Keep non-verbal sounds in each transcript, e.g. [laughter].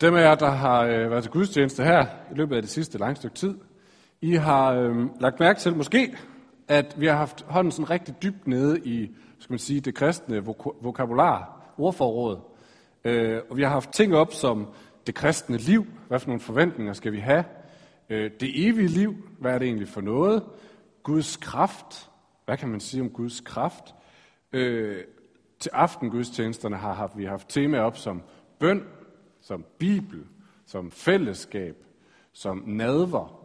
Dem af jer, der har øh, været til gudstjeneste her i løbet af det sidste lange stykke tid, I har øh, lagt mærke til måske, at vi har haft hånden sådan rigtig dybt nede i skal man sige, det kristne vok- vokabular, ordforråd. Øh, og vi har haft ting op som det kristne liv, hvad for nogle forventninger skal vi have, øh, det evige liv, hvad er det egentlig for noget, Guds kraft, hvad kan man sige om Guds kraft, øh, til aftengudstjenesterne har haft, vi har haft tema op som bøn, som bibel, som fællesskab, som nadver.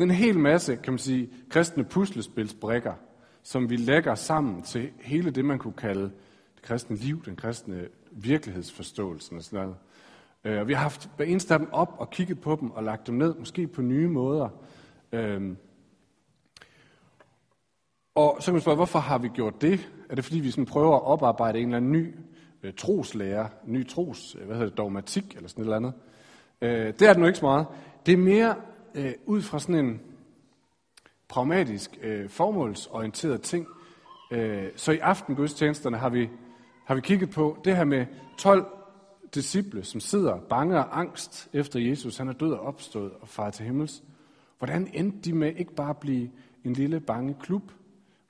En hel masse, kan man sige, kristne puslespilsbrikker, som vi lægger sammen til hele det, man kunne kalde det kristne liv, den kristne virkelighedsforståelse og sådan noget. Øh, og vi har haft hver eneste af dem op og kigget på dem og lagt dem ned, måske på nye måder. Øhm, og så kan man spørge, hvorfor har vi gjort det? Er det fordi, vi sådan prøver at oparbejde en eller anden ny øh, troslærer, ny tros, øh, hvad hedder det, dogmatik eller sådan et eller andet? Øh, det er det nu ikke så meget. Det er mere øh, ud fra sådan en pragmatisk, øh, formålsorienteret ting. Øh, så i aftengudstjenesterne har vi, har vi kigget på det her med 12 disciple, som sidder bange og angst efter Jesus. Han er død og opstået og far til himmels. Hvordan endte de med ikke bare at blive en lille bange klub?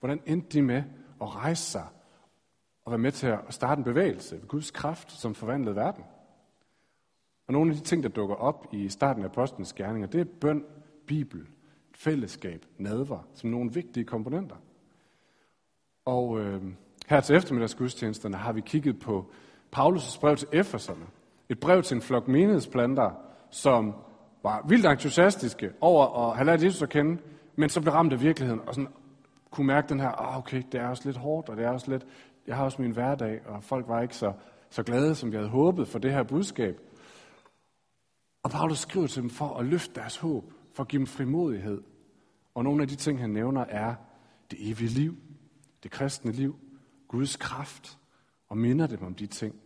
Hvordan endte de med at rejse sig at være med til at starte en bevægelse ved Guds kraft, som forvandlede verden? Og nogle af de ting, der dukker op i starten af apostlenes gerninger, det er bøn, bibel, fællesskab, nadver, som nogle vigtige komponenter. Og øh, her til eftermiddagsgudstjenesterne har vi kigget på Paulus' brev til Efeserne. Et brev til en flok menighedsplanter, som var vildt entusiastiske over at have lært Jesus at kende, men så blev ramt af virkeligheden, og sådan kunne mærke den her, oh, okay, det er også lidt hårdt, og det er også lidt, jeg har også min hverdag, og folk var ikke så, så glade, som jeg havde håbet for det her budskab. Og Paulus skriver til dem for at løfte deres håb, for at give dem frimodighed. Og nogle af de ting, han nævner, er det evige liv, det kristne liv, Guds kraft, og minder dem om de ting.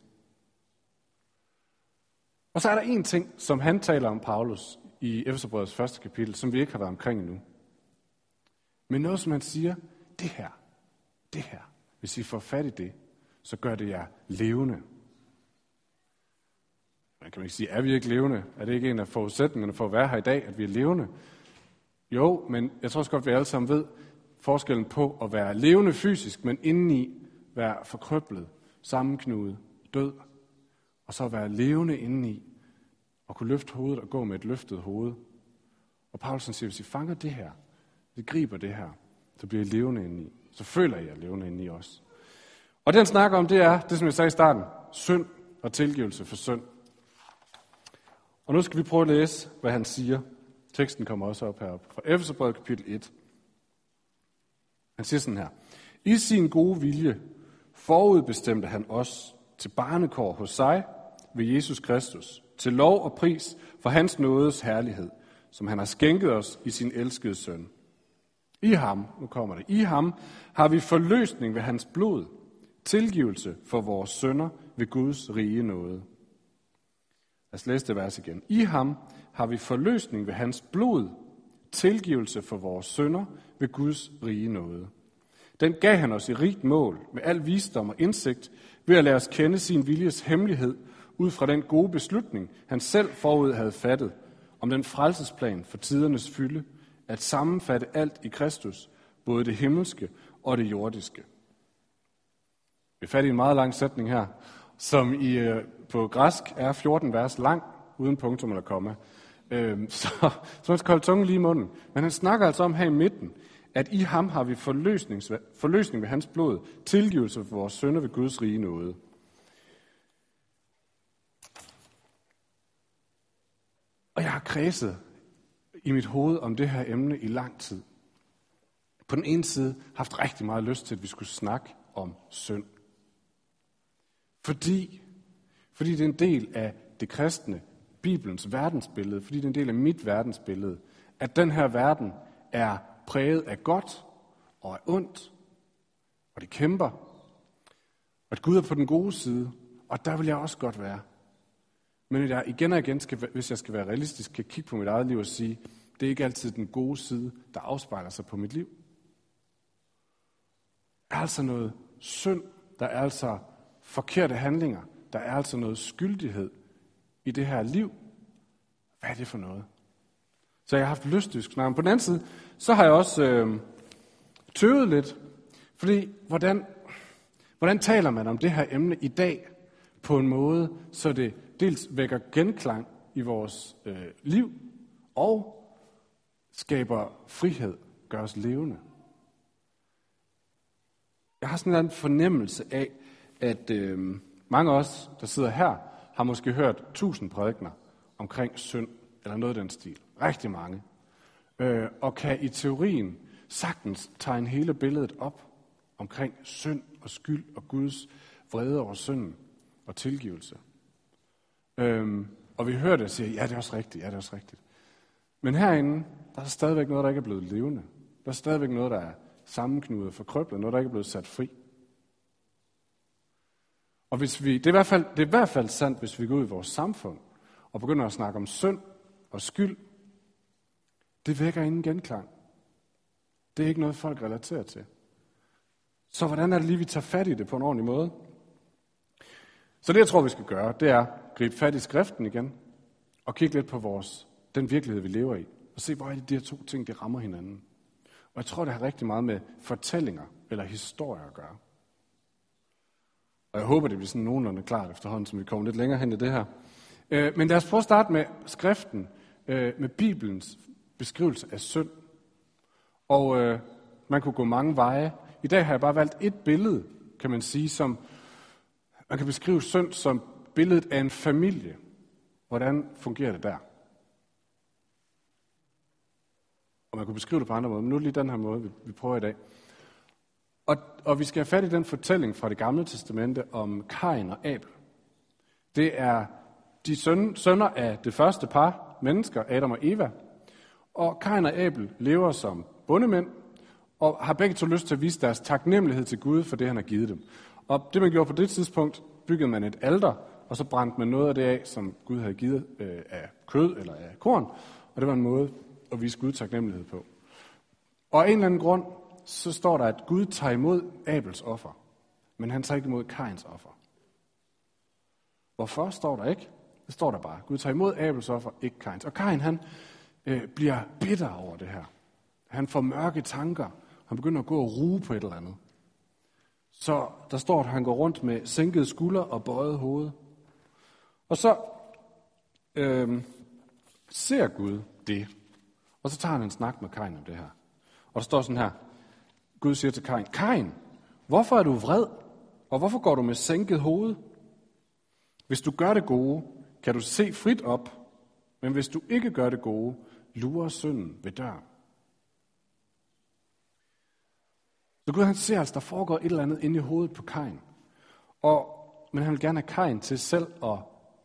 Og så er der en ting, som han taler om Paulus i Efeserbrødets første kapitel, som vi ikke har været omkring endnu. Men noget, som han siger, det her, det her, hvis I får fat i det, så gør det jer levende. Man kan ikke sige, er vi ikke levende? Er det ikke en af forudsætningerne for at være her i dag, at vi er levende? Jo, men jeg tror også godt, at vi alle sammen ved forskellen på at være levende fysisk, men indeni være forkrøblet, sammenknudet, død, og så være levende indeni, og kunne løfte hovedet og gå med et løftet hoved. Og Paulsen siger, hvis I fanger det her, hvis I griber det her, så bliver I levende indeni. Så føler I jer levende i os. Og det han snakker om, det er, det som jeg sagde i starten, synd og tilgivelse for synd. Og nu skal vi prøve at læse, hvad han siger. Teksten kommer også op heroppe fra Efeserbrevet kapitel 1. Han siger sådan her. I sin gode vilje forudbestemte han os til barnekår hos sig ved Jesus Kristus, til lov og pris for hans nådes herlighed, som han har skænket os i sin elskede søn. I ham, nu kommer det, i ham har vi forløsning ved hans blod, tilgivelse for vores sønder ved Guds rige nåde. Lad os læse det vers igen. I ham har vi forløsning ved hans blod, tilgivelse for vores sønder ved Guds rige nåde. Den gav han os i rigt mål, med al visdom og indsigt, ved at lade os kende sin viljes hemmelighed, ud fra den gode beslutning, han selv forud havde fattet, om den frelsesplan for tidernes fylde, at sammenfatte alt i Kristus, både det himmelske og det jordiske. Vi er fat i en meget lang sætning her, som i, øh, på græsk er 14 vers lang, uden punktum eller komma. Øhm, [laughs] så, så man skal holde tungen lige i munden. Men han snakker altså om her i midten, at i ham har vi forløsning, forløsning ved hans blod, tilgivelse for vores sønder ved Guds rige nåde. Og jeg har kredset i mit hoved om det her emne i lang tid. På den ene side haft rigtig meget lyst til, at vi skulle snakke om synd. Fordi, fordi det er en del af det kristne, Bibelens verdensbillede, fordi det er en del af mit verdensbillede, at den her verden er præget af godt og af ondt, og det kæmper. Og at Gud er på den gode side, og der vil jeg også godt være. Men jeg igen og igen, skal, hvis jeg skal være realistisk, kan kigge på mit eget liv og sige, det er ikke altid den gode side, der afspejler sig på mit liv. Der er altså noget synd, der er altså forkerte handlinger, der er altså noget skyldighed i det her liv. Hvad er det for noget? Så jeg har haft lyst til at snakke. På den anden side, så har jeg også øh, tøvet lidt, fordi hvordan, hvordan taler man om det her emne i dag på en måde, så det dels vækker genklang i vores øh, liv, og skaber frihed, gør os levende. Jeg har sådan en fornemmelse af, at øh, mange af os, der sidder her, har måske hørt tusind prædikner omkring synd, eller noget af den stil. Rigtig mange. Øh, og kan i teorien sagtens tegne hele billedet op omkring synd og skyld og Guds vrede over synden og tilgivelse. Øhm, og vi hører det og siger, ja, det er også rigtigt, ja, det er også rigtigt. Men herinde, der er stadigvæk noget, der ikke er blevet levende. Der er stadigvæk noget, der er sammenknudet, forkrøblet, noget, der ikke er blevet sat fri. Og hvis vi, det, er i hvert fald, det er i hvert fald sandt, hvis vi går ud i vores samfund og begynder at snakke om synd og skyld. Det vækker ingen genklang. Det er ikke noget, folk relaterer til. Så hvordan er det lige, vi tager fat i det på en ordentlig måde? Så det, jeg tror, vi skal gøre, det er at gribe fat i skriften igen og kigge lidt på vores, den virkelighed, vi lever i. Og se, hvor er det, de her to ting, det rammer hinanden. Og jeg tror, det har rigtig meget med fortællinger eller historier at gøre. Og jeg håber, det bliver sådan nogenlunde klart efterhånden, som vi kommer lidt længere hen i det her. Øh, men lad os prøve at starte med skriften, øh, med Bibelens beskrivelse af synd. Og øh, man kunne gå mange veje. I dag har jeg bare valgt et billede, kan man sige, som man kan beskrive synd som billedet af en familie. Hvordan fungerer det der? Og man kunne beskrive det på andre måder, men nu er det lige den her måde, vi, vi prøver i dag. Og, og vi skal have fat i den fortælling fra det gamle testamente om Kain og Abel. Det er de søn, sønner af det første par mennesker, Adam og Eva. Og Kain og Abel lever som bondemænd, og har begge to lyst til at vise deres taknemmelighed til Gud for det, han har givet dem. Og det, man gjorde på det tidspunkt, byggede man et alter, og så brændte man noget af det af, som Gud havde givet øh, af kød eller af korn. Og det var en måde at vise Gud taknemmelighed på. Og af en eller anden grund, så står der, at Gud tager imod Abels offer, men han tager ikke imod Kains offer. Hvorfor står der ikke? Det står der bare. Gud tager imod Abels offer, ikke Kains. Og Kain, han øh, bliver bitter over det her. Han får mørke tanker. Han begynder at gå og ruge på et eller andet. Så der står, at han går rundt med sænkede skuldre og bøjet hoved. Og så øh, ser Gud det. Og så tager han en snak med Kain om det her. Og der står sådan her. Gud siger til Kain, Kain, hvorfor er du vred? Og hvorfor går du med sænket hoved? Hvis du gør det gode, kan du se frit op, men hvis du ikke gør det gode, lurer synden ved døren. Så Gud han ser altså, der foregår et eller andet inde i hovedet på Kain. Og, men han vil gerne have Kain til selv at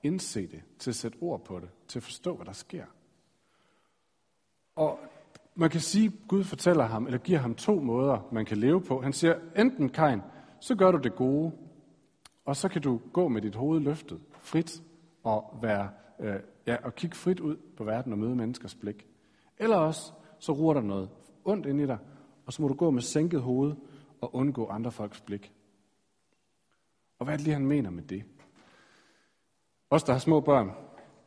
indse det, til at sætte ord på det, til at forstå, hvad der sker. Og man kan sige, at Gud fortæller ham, eller giver ham to måder, man kan leve på. Han siger, enten Kain, så gør du det gode, og så kan du gå med dit hoved løftet, frit, og, være, øh, ja, og kigge frit ud på verden og møde menneskers blik. Eller også, så ruer der noget ondt ind i dig, og så må du gå med sænket hoved og undgå andre folks blik. Og hvad er det lige, han mener med det? Os, der har små børn,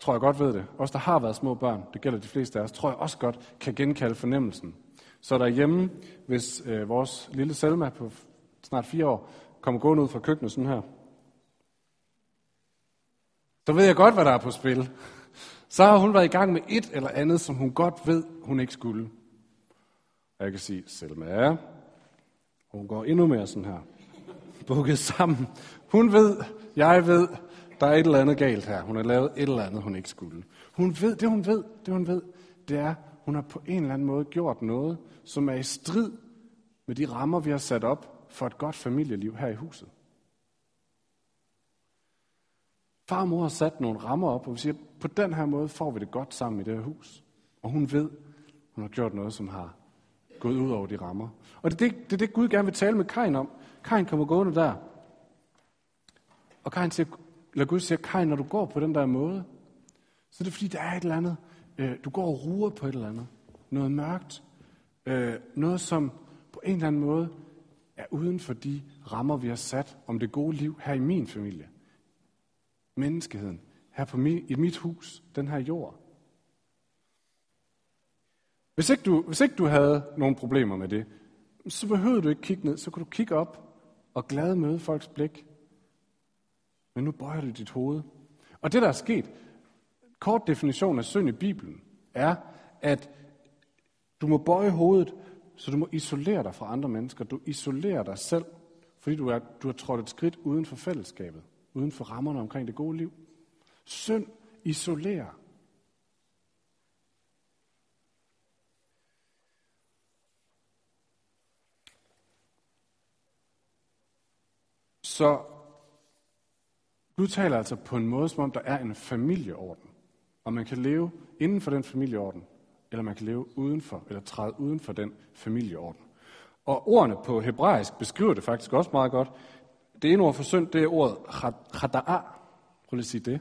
tror jeg godt ved det. Os, der har været små børn, det gælder de fleste af os, tror jeg også godt kan genkalde fornemmelsen. Så derhjemme, hvis øh, vores lille Selma på snart fire år kommer gående ud fra køkkenet sådan her, så ved jeg godt, hvad der er på spil. Så har hun været i gang med et eller andet, som hun godt ved, hun ikke skulle. Og jeg kan sige, Selma er. Hun går endnu mere sådan her. Bukket sammen. Hun ved, jeg ved, der er et eller andet galt her. Hun har lavet et eller andet, hun ikke skulle. Hun ved, det hun ved, det hun ved, det er, hun har på en eller anden måde gjort noget, som er i strid med de rammer, vi har sat op for et godt familieliv her i huset. Far og mor har sat nogle rammer op, og vi siger, på den her måde får vi det godt sammen i det her hus. Og hun ved, hun har gjort noget, som har gået ud over de rammer. Og det er det, det, er det Gud gerne vil tale med Kain om. Kain kommer gående der. Og Kain siger, eller Gud siger, Kain, når du går på den der måde, så er det fordi, der er et eller andet. Øh, du går og ruer på et eller andet. Noget mørkt. Øh, noget, som på en eller anden måde er uden for de rammer, vi har sat om det gode liv her i min familie. Menneskeheden her på mi, i mit hus, den her jord. Hvis ikke, du, hvis ikke du havde nogen problemer med det, så behøvede du ikke kigge ned, så kunne du kigge op og glade møde folks blik. Men nu bøjer du dit hoved. Og det, der er sket, kort definition af synd i Bibelen, er, at du må bøje hovedet, så du må isolere dig fra andre mennesker. Du isolerer dig selv, fordi du, er, du har trådt et skridt uden for fællesskabet, uden for rammerne omkring det gode liv. Synd isolerer. Så Gud taler altså på en måde, som om der er en familieorden. Og man kan leve inden for den familieorden, eller man kan leve udenfor, eller træde uden for den familieorden. Og ordene på hebraisk beskriver det faktisk også meget godt. Det ene ord for synd, det er ordet chada'a. Prøv lige at sige det.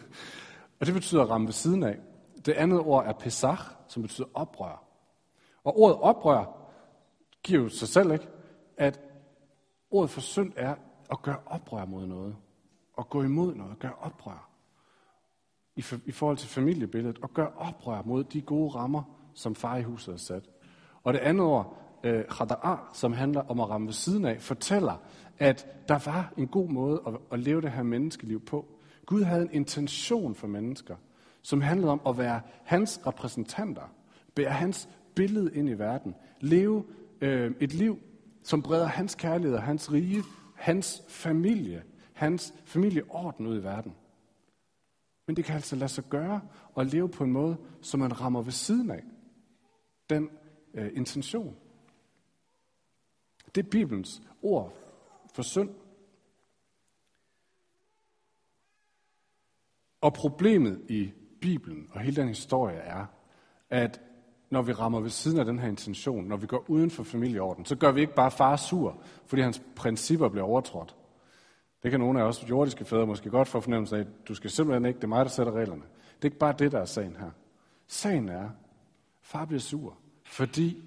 [laughs] og det betyder at ramme ved siden af. Det andet ord er pesach, som betyder oprør. Og ordet oprør giver jo sig selv ikke, at ordet for synd er at gøre oprør mod noget. At gå imod noget, gøre oprør i, for, i forhold til familiebilledet, At gøre oprør mod de gode rammer, som far i huset har sat. Og det andet ord, øh, khada'a, som handler om at ramme ved siden af, fortæller, at der var en god måde at, at leve det her menneskeliv på. Gud havde en intention for mennesker, som handlede om at være hans repræsentanter, bære hans billede ind i verden, leve øh, et liv, som breder hans kærlighed og hans rige, hans familie, hans familieorden ud i verden. Men det kan altså lade sig gøre at leve på en måde, som man rammer ved siden af den øh, intention. Det er Bibelens ord for synd. Og problemet i Bibelen og hele den historie er, at når vi rammer ved siden af den her intention, når vi går uden for familieorden, så gør vi ikke bare far sur, fordi hans principper bliver overtrådt. Det kan nogle af os jordiske fædre måske godt få fornemmelse af, at du skal simpelthen ikke, det er mig, der sætter reglerne. Det er ikke bare det, der er sagen her. Sagen er, far bliver sur, fordi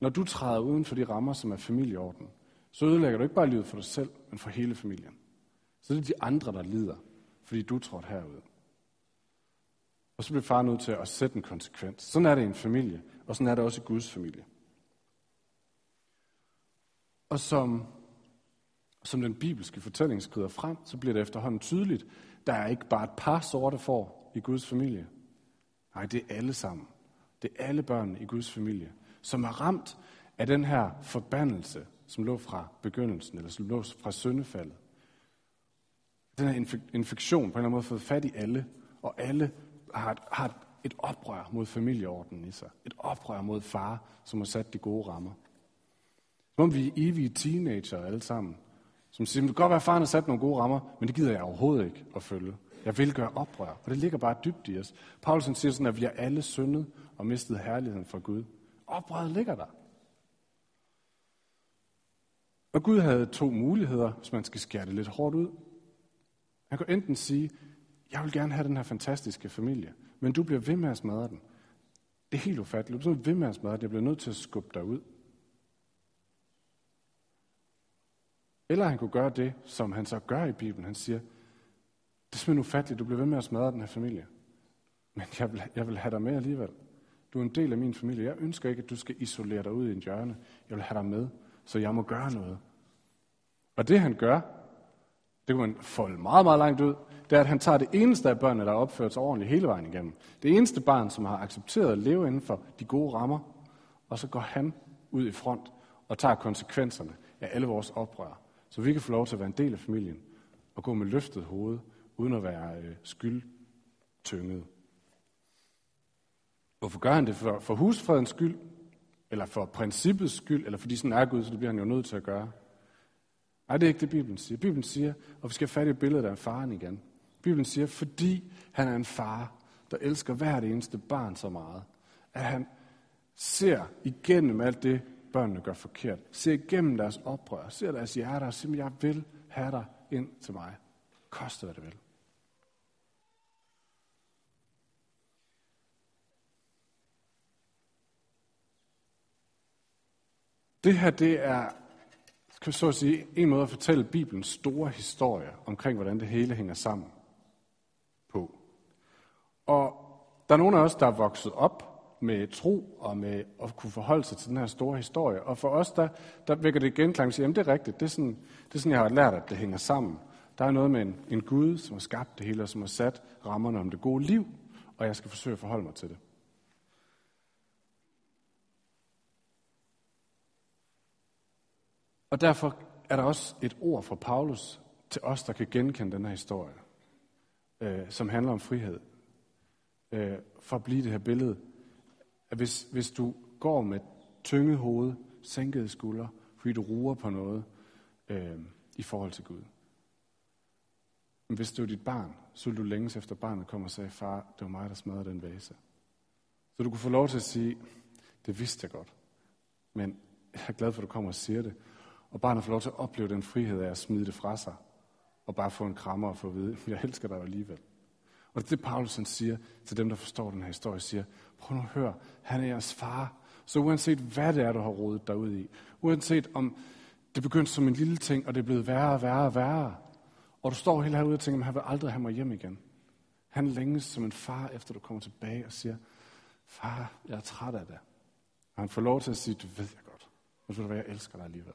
når du træder uden for de rammer, som er familieorden, så ødelægger du ikke bare livet for dig selv, men for hele familien. Så det er de andre, der lider, fordi du trådte herud. Og så bliver far nødt til at sætte en konsekvens. Sådan er det i en familie, og sådan er det også i Guds familie. Og som som den bibelske fortælling skrider frem, så bliver det efterhånden tydeligt, der er ikke bare et par sorte får i Guds familie. Nej, det er alle sammen. Det er alle børn i Guds familie, som er ramt af den her forbandelse, som lå fra begyndelsen, eller som lå fra syndefaldet. Den her infektion på en eller anden måde fået fat i alle, og alle har, har et oprør mod familieordenen i sig. Et oprør mod far, som har sat de gode rammer. Som om vi er evige teenager alle sammen, som siger, det kan godt være, at faren har sat nogle gode rammer, men det gider jeg overhovedet ikke at følge. Jeg vil gøre oprør, og det ligger bare dybt i os. Paulus siger sådan, at vi er alle syndet og mistet herligheden fra Gud. Oprøret ligger der. Og Gud havde to muligheder, hvis man skal skære det lidt hårdt ud. Han kunne enten sige, jeg vil gerne have den her fantastiske familie, men du bliver ved med at smadre den. Det er helt ufatteligt. Du bliver ved med at smadre den. Jeg bliver nødt til at skubbe dig ud. Eller han kunne gøre det, som han så gør i Bibelen. Han siger, det er simpelthen ufatteligt, du bliver ved med at smadre den her familie. Men jeg vil, jeg vil have dig med alligevel. Du er en del af min familie. Jeg ønsker ikke, at du skal isolere dig ud i en hjørne. Jeg vil have dig med, så jeg må gøre noget. Og det han gør, det kan man folde meget, meget langt ud, det er, at han tager det eneste af børnene, der har opført sig ordentligt hele vejen igennem. Det eneste barn, som har accepteret at leve inden for de gode rammer, og så går han ud i front og tager konsekvenserne af alle vores oprør. Så vi kan få lov til at være en del af familien og gå med løftet hoved, uden at være øh, skyldtynget. Hvorfor gør han det? For, for husfredens skyld? Eller for princippets skyld? Eller fordi sådan er Gud, så det bliver han jo nødt til at gøre? Nej, det er ikke det, Bibelen siger. Bibelen siger, og vi skal have fat i billedet af faren igen. Bibelen siger, fordi han er en far, der elsker hvert eneste barn så meget, at han ser igennem alt det, børnene gør forkert. ser igennem deres oprør. ser deres hjerter og siger, jeg vil have dig ind til mig. Koste hvad det vil. Det her, det er, kan så at sige, en måde at fortælle Bibelens store historie omkring, hvordan det hele hænger sammen. Og der er nogle af os, der er vokset op med tro og med at kunne forholde sig til den her store historie. Og for os, der, der vækker det genklang og siger, at det er rigtigt, det er, sådan, det er sådan, jeg har lært, at det hænger sammen. Der er noget med en, en Gud, som har skabt det hele, og som har sat rammerne om det gode liv, og jeg skal forsøge at forholde mig til det. Og derfor er der også et ord fra Paulus til os, der kan genkende den her historie, øh, som handler om frihed. Øh, for at blive det her billede, at hvis, hvis du går med tynget hoved, sænkede skuldre, fordi du ruer på noget øh, i forhold til Gud. Men hvis det var dit barn, så ville du længes efter barnet kommer og sagde, far, det var mig, der smadrede den vase. Så du kunne få lov til at sige, det vidste jeg godt, men jeg er glad for, at du kommer og siger det. Og barnet får lov til at opleve den frihed af at smide det fra sig, og bare få en krammer og få at vide, [laughs] jeg elsker dig alligevel. Og det er det, Paulus siger til dem, der forstår den her historie, siger, prøv nu at høre, han er jeres far. Så uanset hvad det er, du har rodet dig ud i, uanset om det begyndte som en lille ting, og det er blevet værre og værre og værre, og du står helt herude og tænker, at han vil aldrig have mig hjem igen. Han længes som en far, efter du kommer tilbage og siger, far, jeg er træt af det. Og han får lov til at sige, det ved jeg godt. Men så ved du hvad, jeg elsker dig alligevel.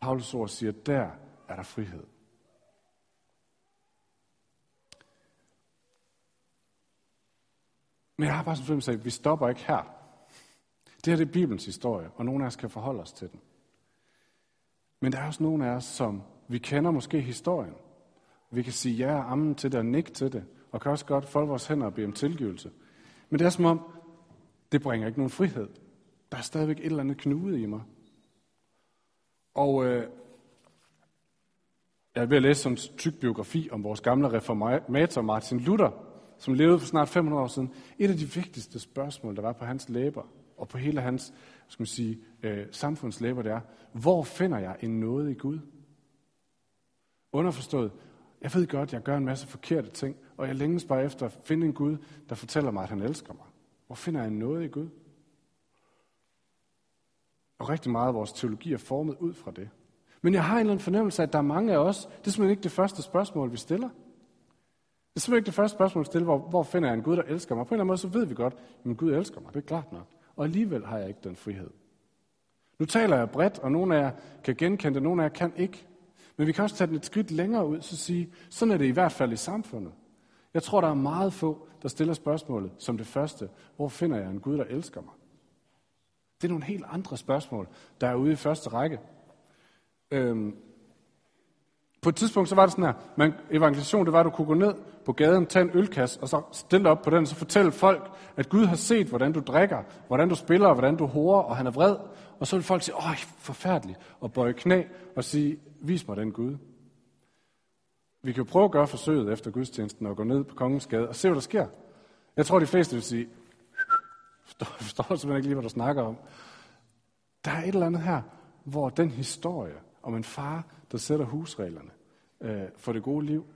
Paulus ord siger, der er der frihed. Men jeg har bare sådan fornemmelse af, at vi stopper ikke her. Det her det er Bibelens historie, og nogle af os kan forholde os til den. Men der er også nogle af os, som vi kender måske historien. Vi kan sige ja og amen til det og nikke til det, og kan også godt folde vores hænder og bede om tilgivelse. Men det er som om, det bringer ikke nogen frihed. Der er stadigvæk et eller andet knude i mig. Og øh, jeg er ved at læse en tyk biografi om vores gamle reformator Martin Luther, som levede for snart 500 år siden. Et af de vigtigste spørgsmål, der var på hans læber, og på hele hans skal man sige, øh, samfundslæber, det er, hvor finder jeg en nåde i Gud? Underforstået, jeg ved godt, jeg gør en masse forkerte ting, og jeg længes bare efter at finde en Gud, der fortæller mig, at han elsker mig. Hvor finder jeg noget i Gud? Og rigtig meget af vores teologi er formet ud fra det. Men jeg har en eller anden fornemmelse af, at der er mange af os, det er simpelthen ikke det første spørgsmål, vi stiller. Det er simpelthen ikke det første spørgsmål, vi hvor, hvor finder jeg en Gud, der elsker mig? På en eller anden måde, så ved vi godt, at Gud elsker mig, det er klart nok. Og alligevel har jeg ikke den frihed. Nu taler jeg bredt, og nogle af jer kan genkende det, nogle af jer kan ikke. Men vi kan også tage den et skridt længere ud, så sige, sådan er det i hvert fald i samfundet. Jeg tror, der er meget få, der stiller spørgsmålet som det første, hvor finder jeg en Gud, der elsker mig? Det er nogle helt andre spørgsmål, der er ude i første række. Øhm, på et tidspunkt så var det sådan her, man, evangelisation, det var, at du kunne gå ned på gaden, tage en ølkasse, og så stille op på den, og så fortælle folk, at Gud har set, hvordan du drikker, hvordan du spiller, hvordan du horer, og han er vred. Og så vil folk sige, åh, forfærdeligt, og bøje knæ og sige, vis mig den Gud. Vi kan jo prøve at gøre forsøget efter gudstjenesten og gå ned på Kongens Gade og se, hvad der sker. Jeg tror, de fleste vil sige, [laughs] jeg forstår simpelthen ikke lige, hvad du snakker om. Der er et eller andet her, hvor den historie om en far, der sætter husreglerne øh, for det gode liv,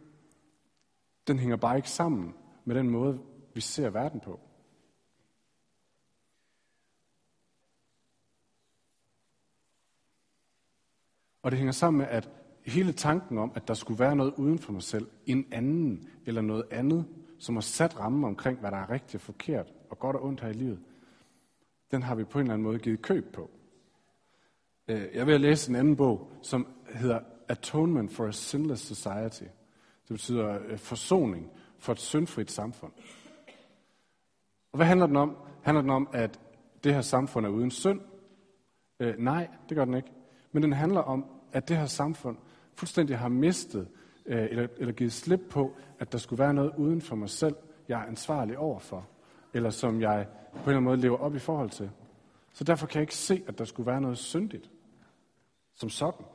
den hænger bare ikke sammen med den måde, vi ser verden på. Og det hænger sammen med, at hele tanken om, at der skulle være noget uden for mig selv, en anden eller noget andet, som har sat rammen omkring, hvad der er rigtigt og forkert, og godt og ondt her i livet, den har vi på en eller anden måde givet køb på. Øh, jeg vil læse en anden bog, som hedder Atonement for a Sinless Society. Det betyder øh, forsoning for et syndfrit samfund. Og hvad handler den om? Handler den om, at det her samfund er uden synd? Øh, nej, det gør den ikke. Men den handler om, at det her samfund fuldstændig har mistet øh, eller, eller givet slip på, at der skulle være noget uden for mig selv, jeg er ansvarlig overfor, eller som jeg på en eller anden måde lever op i forhold til. Så derfor kan jeg ikke se, at der skulle være noget syndigt som sådan.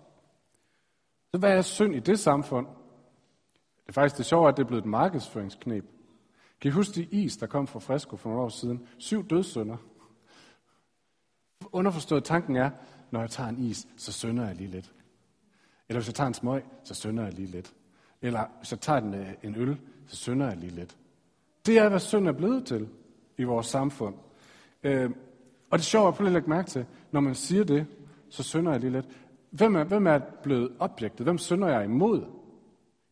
Så hvad er synd i det samfund? Det er faktisk det sjove, at det er blevet et markedsføringsknep. Kan I huske de is, der kom fra Fresco for nogle år siden? Syv dødssynder. Underforstået tanken er, når jeg tager en is, så synder jeg lige lidt. Eller hvis jeg tager en smøg, så synder jeg lige lidt. Eller hvis jeg tager en, øh, en øl, så synder jeg lige lidt. Det er, hvad synd er blevet til i vores samfund. Øh, og det er sjovt at prøve at lægge mærke til, når man siger det, så synder jeg lige lidt. Hvem er, hvem er blevet objektet? Hvem synder jeg imod?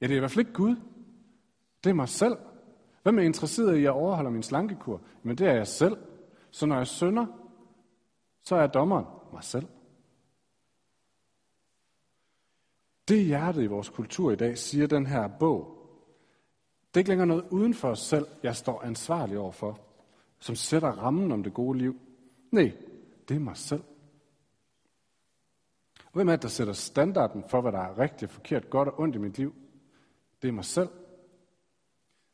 Ja, det er i hvert fald ikke Gud. Det er mig selv. Hvem er interesseret i at overholde min slankekur? Men det er jeg selv. Så når jeg synder, så er dommeren mig selv. Det hjertet i vores kultur i dag, siger den her bog. Det er ikke længere noget uden for os selv, jeg står ansvarlig overfor, som sætter rammen om det gode liv. Nej, det er mig selv. Hvem er det, der sætter standarden for, hvad der er rigtigt, forkert, godt og ondt i mit liv? Det er mig selv.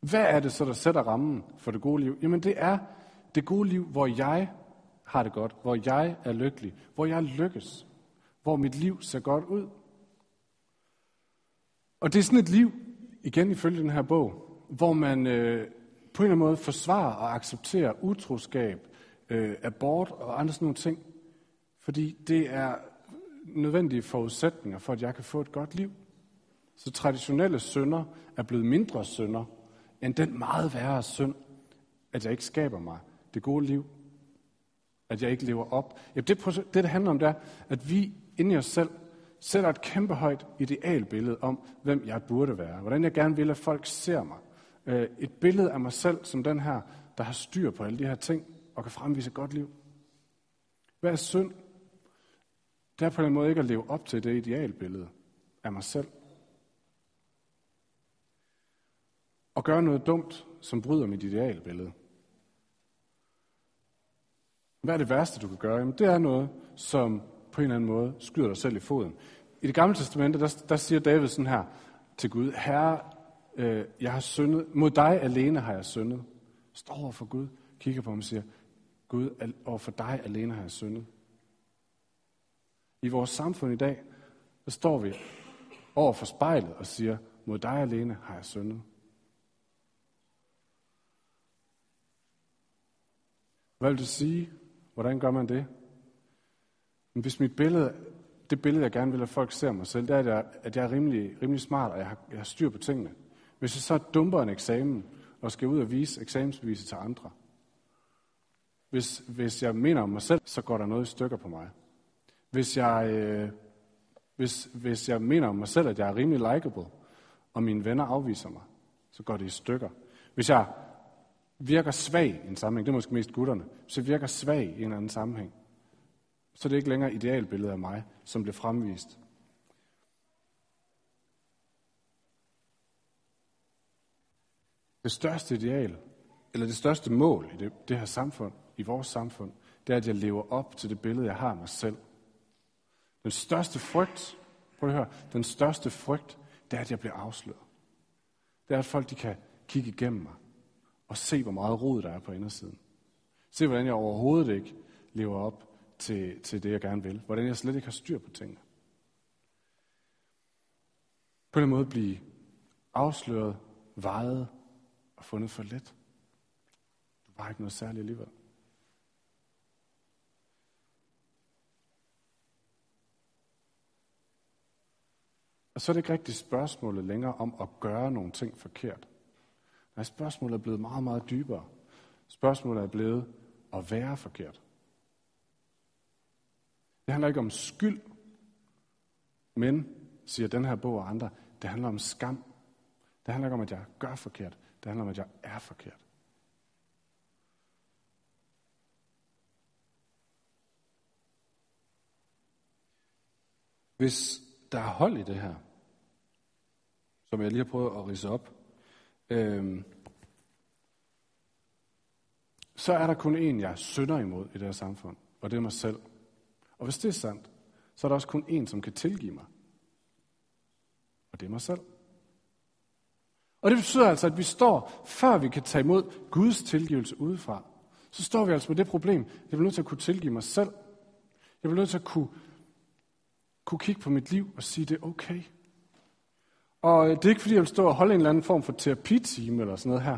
Hvad er det så, der sætter rammen for det gode liv? Jamen det er det gode liv, hvor jeg har det godt, hvor jeg er lykkelig, hvor jeg lykkes, hvor mit liv ser godt ud. Og det er sådan et liv, igen ifølge den her bog, hvor man øh, på en eller anden måde forsvarer og accepterer utroskab, øh, abort og andre sådan nogle ting. Fordi det er nødvendige forudsætninger for, at jeg kan få et godt liv. Så traditionelle synder er blevet mindre synder, end den meget værre synd, at jeg ikke skaber mig det gode liv. At jeg ikke lever op. Ja, det, det, det handler om, det er, at vi inde i os selv sætter et kæmpe højt idealbillede om, hvem jeg burde være. Hvordan jeg gerne vil, at folk ser mig. Øh, et billede af mig selv som den her, der har styr på alle de her ting og kan fremvise et godt liv. Hvad er synd? Det er på en måde ikke at leve op til det idealbillede af mig selv. Og gøre noget dumt, som bryder mit idealbillede. Hvad er det værste, du kan gøre? Jamen, det er noget, som på en eller anden måde skyder dig selv i foden. I det gamle testamente, der, der siger David sådan her til Gud, Herre, øh, jeg har syndet, mod dig alene har jeg syndet. Står over for Gud, kigger på ham og siger, Gud, over for dig alene har jeg syndet. I vores samfund i dag, der står vi over for spejlet og siger, mod dig alene har jeg syndet. Hvad vil du sige? Hvordan gør man det? Men hvis mit billede, det billede, jeg gerne vil, at folk ser mig selv, det er, at jeg, at jeg er rimelig, rimelig smart, og jeg har, jeg har styr på tingene. Hvis jeg så dumper en eksamen, og skal ud og vise eksamensbeviset til andre, hvis, hvis jeg mener om mig selv, så går der noget i stykker på mig. Hvis jeg, øh, hvis, hvis jeg mener om mig selv, at jeg er rimelig likable, og mine venner afviser mig, så går det i stykker. Hvis jeg virker svag i en sammenhæng, det er måske mest gutterne, hvis jeg virker svag i en anden sammenhæng, så er det ikke længere idealbillede af mig, som bliver fremvist. Det største ideal, eller det største mål i det, det her samfund, i vores samfund, det er, at jeg lever op til det billede, jeg har af mig selv. Den største frygt, prøv at høre, den største frygt, det er, at jeg bliver afsløret. Det er, at folk de kan kigge igennem mig og se, hvor meget rod der er på indersiden. Se, hvordan jeg overhovedet ikke lever op til, til det, jeg gerne vil. Hvordan jeg slet ikke har styr på tingene. På den måde blive afsløret, vejet og fundet for let. Du var ikke noget særligt alligevel. Og så er det ikke rigtigt spørgsmålet længere om at gøre nogle ting forkert. Nej, spørgsmålet er blevet meget, meget dybere. Spørgsmålet er blevet at være forkert. Det handler ikke om skyld, men, siger den her bog og andre, det handler om skam. Det handler ikke om, at jeg gør forkert. Det handler om, at jeg er forkert. Hvis der er hold i det her, som jeg lige har prøvet at rise op, øhm, så er der kun én, jeg synder imod i det her samfund, og det er mig selv. Og hvis det er sandt, så er der også kun én, som kan tilgive mig. Og det er mig selv. Og det betyder altså, at vi står, før vi kan tage imod Guds tilgivelse udefra, så står vi altså med det problem, jeg bliver nødt til at kunne tilgive mig selv. Jeg bliver nødt til at kunne, kunne kigge på mit liv og sige, det er okay. Og øh, det er ikke, fordi jeg vil stå og holde en eller anden form for terapitime eller sådan noget her.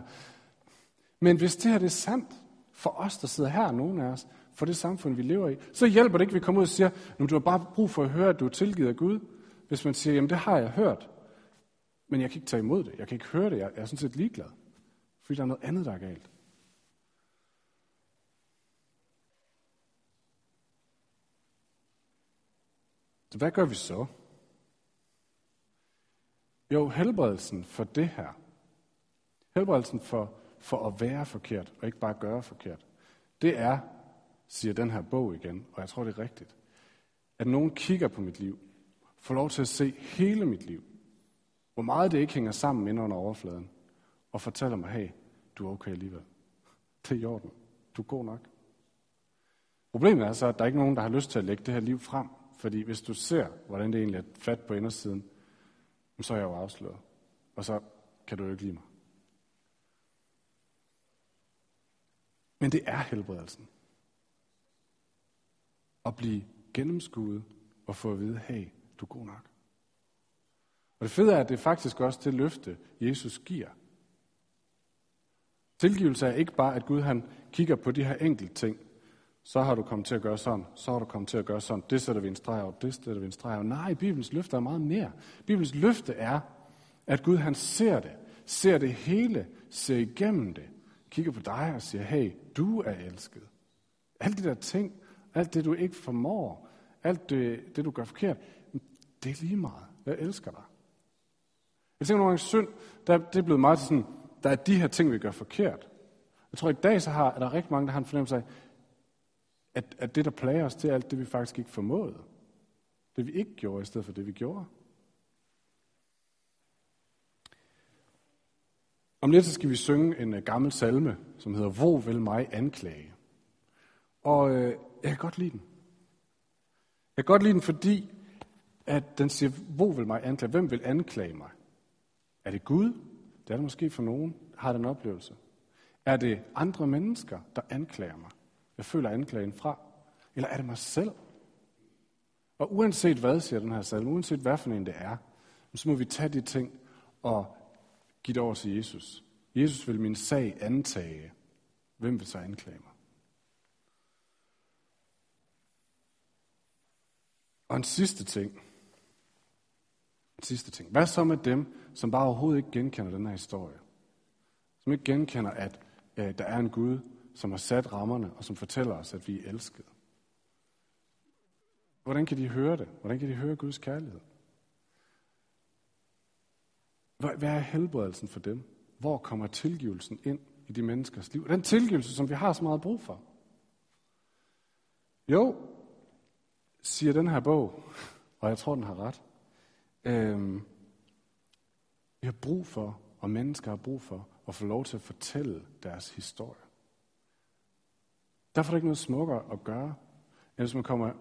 Men hvis det her det er sandt for os, der sidder her, nogen af os, for det samfund, vi lever i, så hjælper det ikke, at vi kommer ud og siger, nu du har bare brug for at høre, at du er tilgivet af Gud. Hvis man siger, jamen det har jeg hørt, men jeg kan ikke tage imod det. Jeg kan ikke høre det. Jeg er sådan set ligeglad. Fordi der er noget andet, der er galt. Så hvad gør vi så? Jo, helbredelsen for det her, helbredelsen for for at være forkert, og ikke bare gøre forkert. Det er, siger den her bog igen, og jeg tror, det er rigtigt, at nogen kigger på mit liv, får lov til at se hele mit liv, hvor meget det ikke hænger sammen ind under overfladen, og fortæller mig, hey, du er okay alligevel. Det er i orden. Du er god nok. Problemet er så, at der er ikke nogen, der har lyst til at lægge det her liv frem, fordi hvis du ser, hvordan det egentlig er fat på indersiden, så er jeg jo afsløret. Og så kan du jo ikke lide mig. Men det er helbredelsen. At blive gennemskuet og få at vide, hey, du er god nok. Og det fede er, at det er faktisk også det løfte, Jesus giver. Tilgivelse er ikke bare, at Gud han kigger på de her enkelte ting. Så har du kommet til at gøre sådan, så har du kommet til at gøre sådan. Det sætter vi en streg over, det sætter vi en streg over. Nej, Bibelens løfte er meget mere. Bibelens løfte er, at Gud han ser det, ser det hele, ser igennem det, kigger på dig og siger, hey, du er elsket. Alt de der ting, alt det du ikke formår, alt det, det du gør forkert, det er lige meget. Jeg elsker dig. Jeg tænker nogle gange, synd, der, det er blevet meget til sådan, der er de her ting, vi gør forkert. Jeg tror, i dag så har, er der rigtig mange, der har en fornemmelse af, at, at det, der plager os, det er alt det, vi faktisk ikke formåede. Det, vi ikke gjorde, i stedet for det, vi gjorde. Om lidt så skal vi synge en uh, gammel salme, som hedder Hvor vil mig anklage? Og uh, jeg kan godt lide den. Jeg kan godt lide den, fordi at den siger, hvor vil mig anklage? Hvem vil anklage mig? Er det Gud? Det er det måske for nogen, har den oplevelse. Er det andre mennesker, der anklager mig? Jeg føler anklagen fra. Eller er det mig selv? Og uanset hvad, siger den her salme, uanset hvad for en det er, så må vi tage de ting og give det over til Jesus. Jesus vil min sag antage. Hvem vil så anklage mig? Og en sidste ting. En sidste ting. Hvad så med dem, som bare overhovedet ikke genkender den her historie? Som ikke genkender, at øh, der er en Gud, som har sat rammerne, og som fortæller os, at vi er elskede. Hvordan kan de høre det? Hvordan kan de høre Guds kærlighed? Hvad er helbredelsen for dem? Hvor kommer tilgivelsen ind i de menneskers liv? Den tilgivelse, som vi har så meget brug for. Jo, siger den her bog, og jeg tror, den har ret. Øhm, vi har brug for, og mennesker har brug for, at få lov til at fortælle deres historie. Derfor er der ikke noget smukkere at gøre, end hvis man kommer,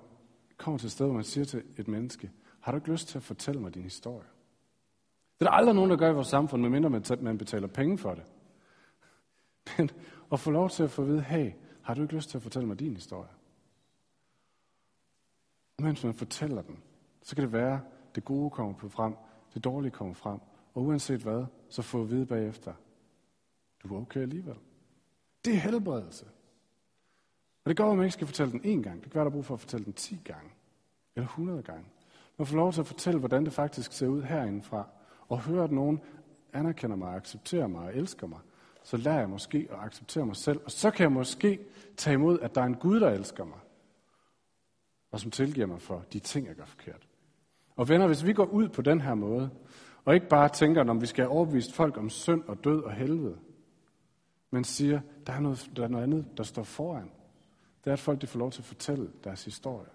kommer til et sted, hvor man siger til et menneske, har du ikke lyst til at fortælle mig din historie? Det er der aldrig nogen, der gør i vores samfund, medmindre man, betaler penge for det. [laughs] Men at få lov til at få at vide, hey, har du ikke lyst til at fortælle mig din historie? Og mens man fortæller den, så kan det være, at det gode kommer på frem, det dårlige kommer frem. Og uanset hvad, så få at vide bagefter, du er okay alligevel. Det er helbredelse. Og det går, at man ikke skal fortælle den én gang. Det kan være, der er brug for at fortælle den 10 gange. Eller 100 gange. Man får lov til at fortælle, hvordan det faktisk ser ud herindefra. Og høre, at nogen anerkender mig, accepterer mig og elsker mig. Så lærer jeg måske at acceptere mig selv. Og så kan jeg måske tage imod, at der er en Gud, der elsker mig. Og som tilgiver mig for de ting, jeg gør forkert. Og venner, hvis vi går ud på den her måde, og ikke bare tænker, om vi skal overbevise folk om synd og død og helvede, men siger, der er noget, der er noget andet, der står foran. Det er, at folk de får lov til at fortælle deres historie,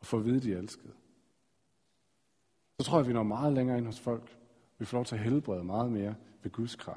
og få at vide, de er elskede. Så tror jeg, at vi når meget længere ind hos folk. Vi får lov til at helbrede meget mere ved Guds kraft.